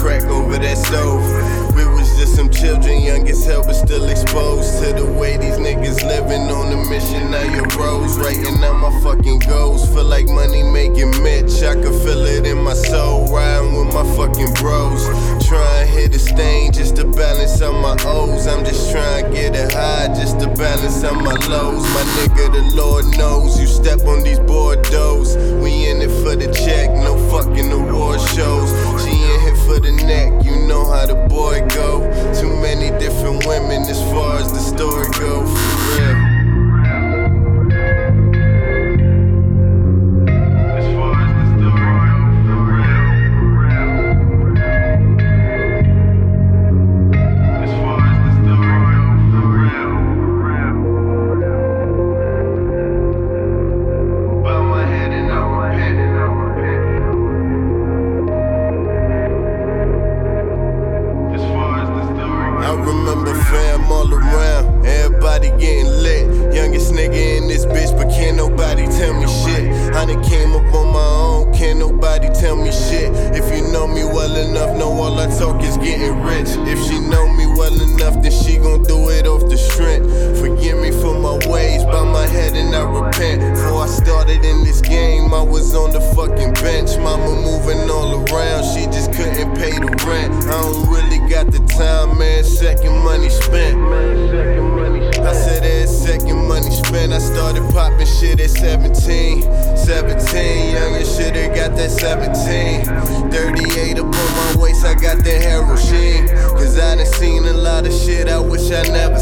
crack over that stove. We was just some children, young as hell, but still exposed to the way these niggas living on the mission. Now your rose, writing out my fucking goals. Feel like money making Mitch, I can feel it in my soul. Riding with my fucking bros, trying to hit a stain just to balance out my O's. I'm just trying to get it high just to balance out my lows. My nigga, the Lord knows you step on these Bordeaux's. We in it for the check. All around, everybody getting lit. Youngest nigga in this bitch, but can't nobody tell me shit. I done came up on my own, can't nobody tell me shit. If you know me well enough, know all I talk is getting rich. If she know me well enough, then she gon' do it off the strength. Forgive me for my ways, bow my head and I repent. Before I started in this game, I was on the fucking bench. Mama moving all around, she just couldn't pay the rent. I don't really got the time, man. Spent. I started popping shit at 17. 17, young and shit, I got that 17. 38 up on my waist, I got that heroin. Cause I done seen a lot of shit I wish I never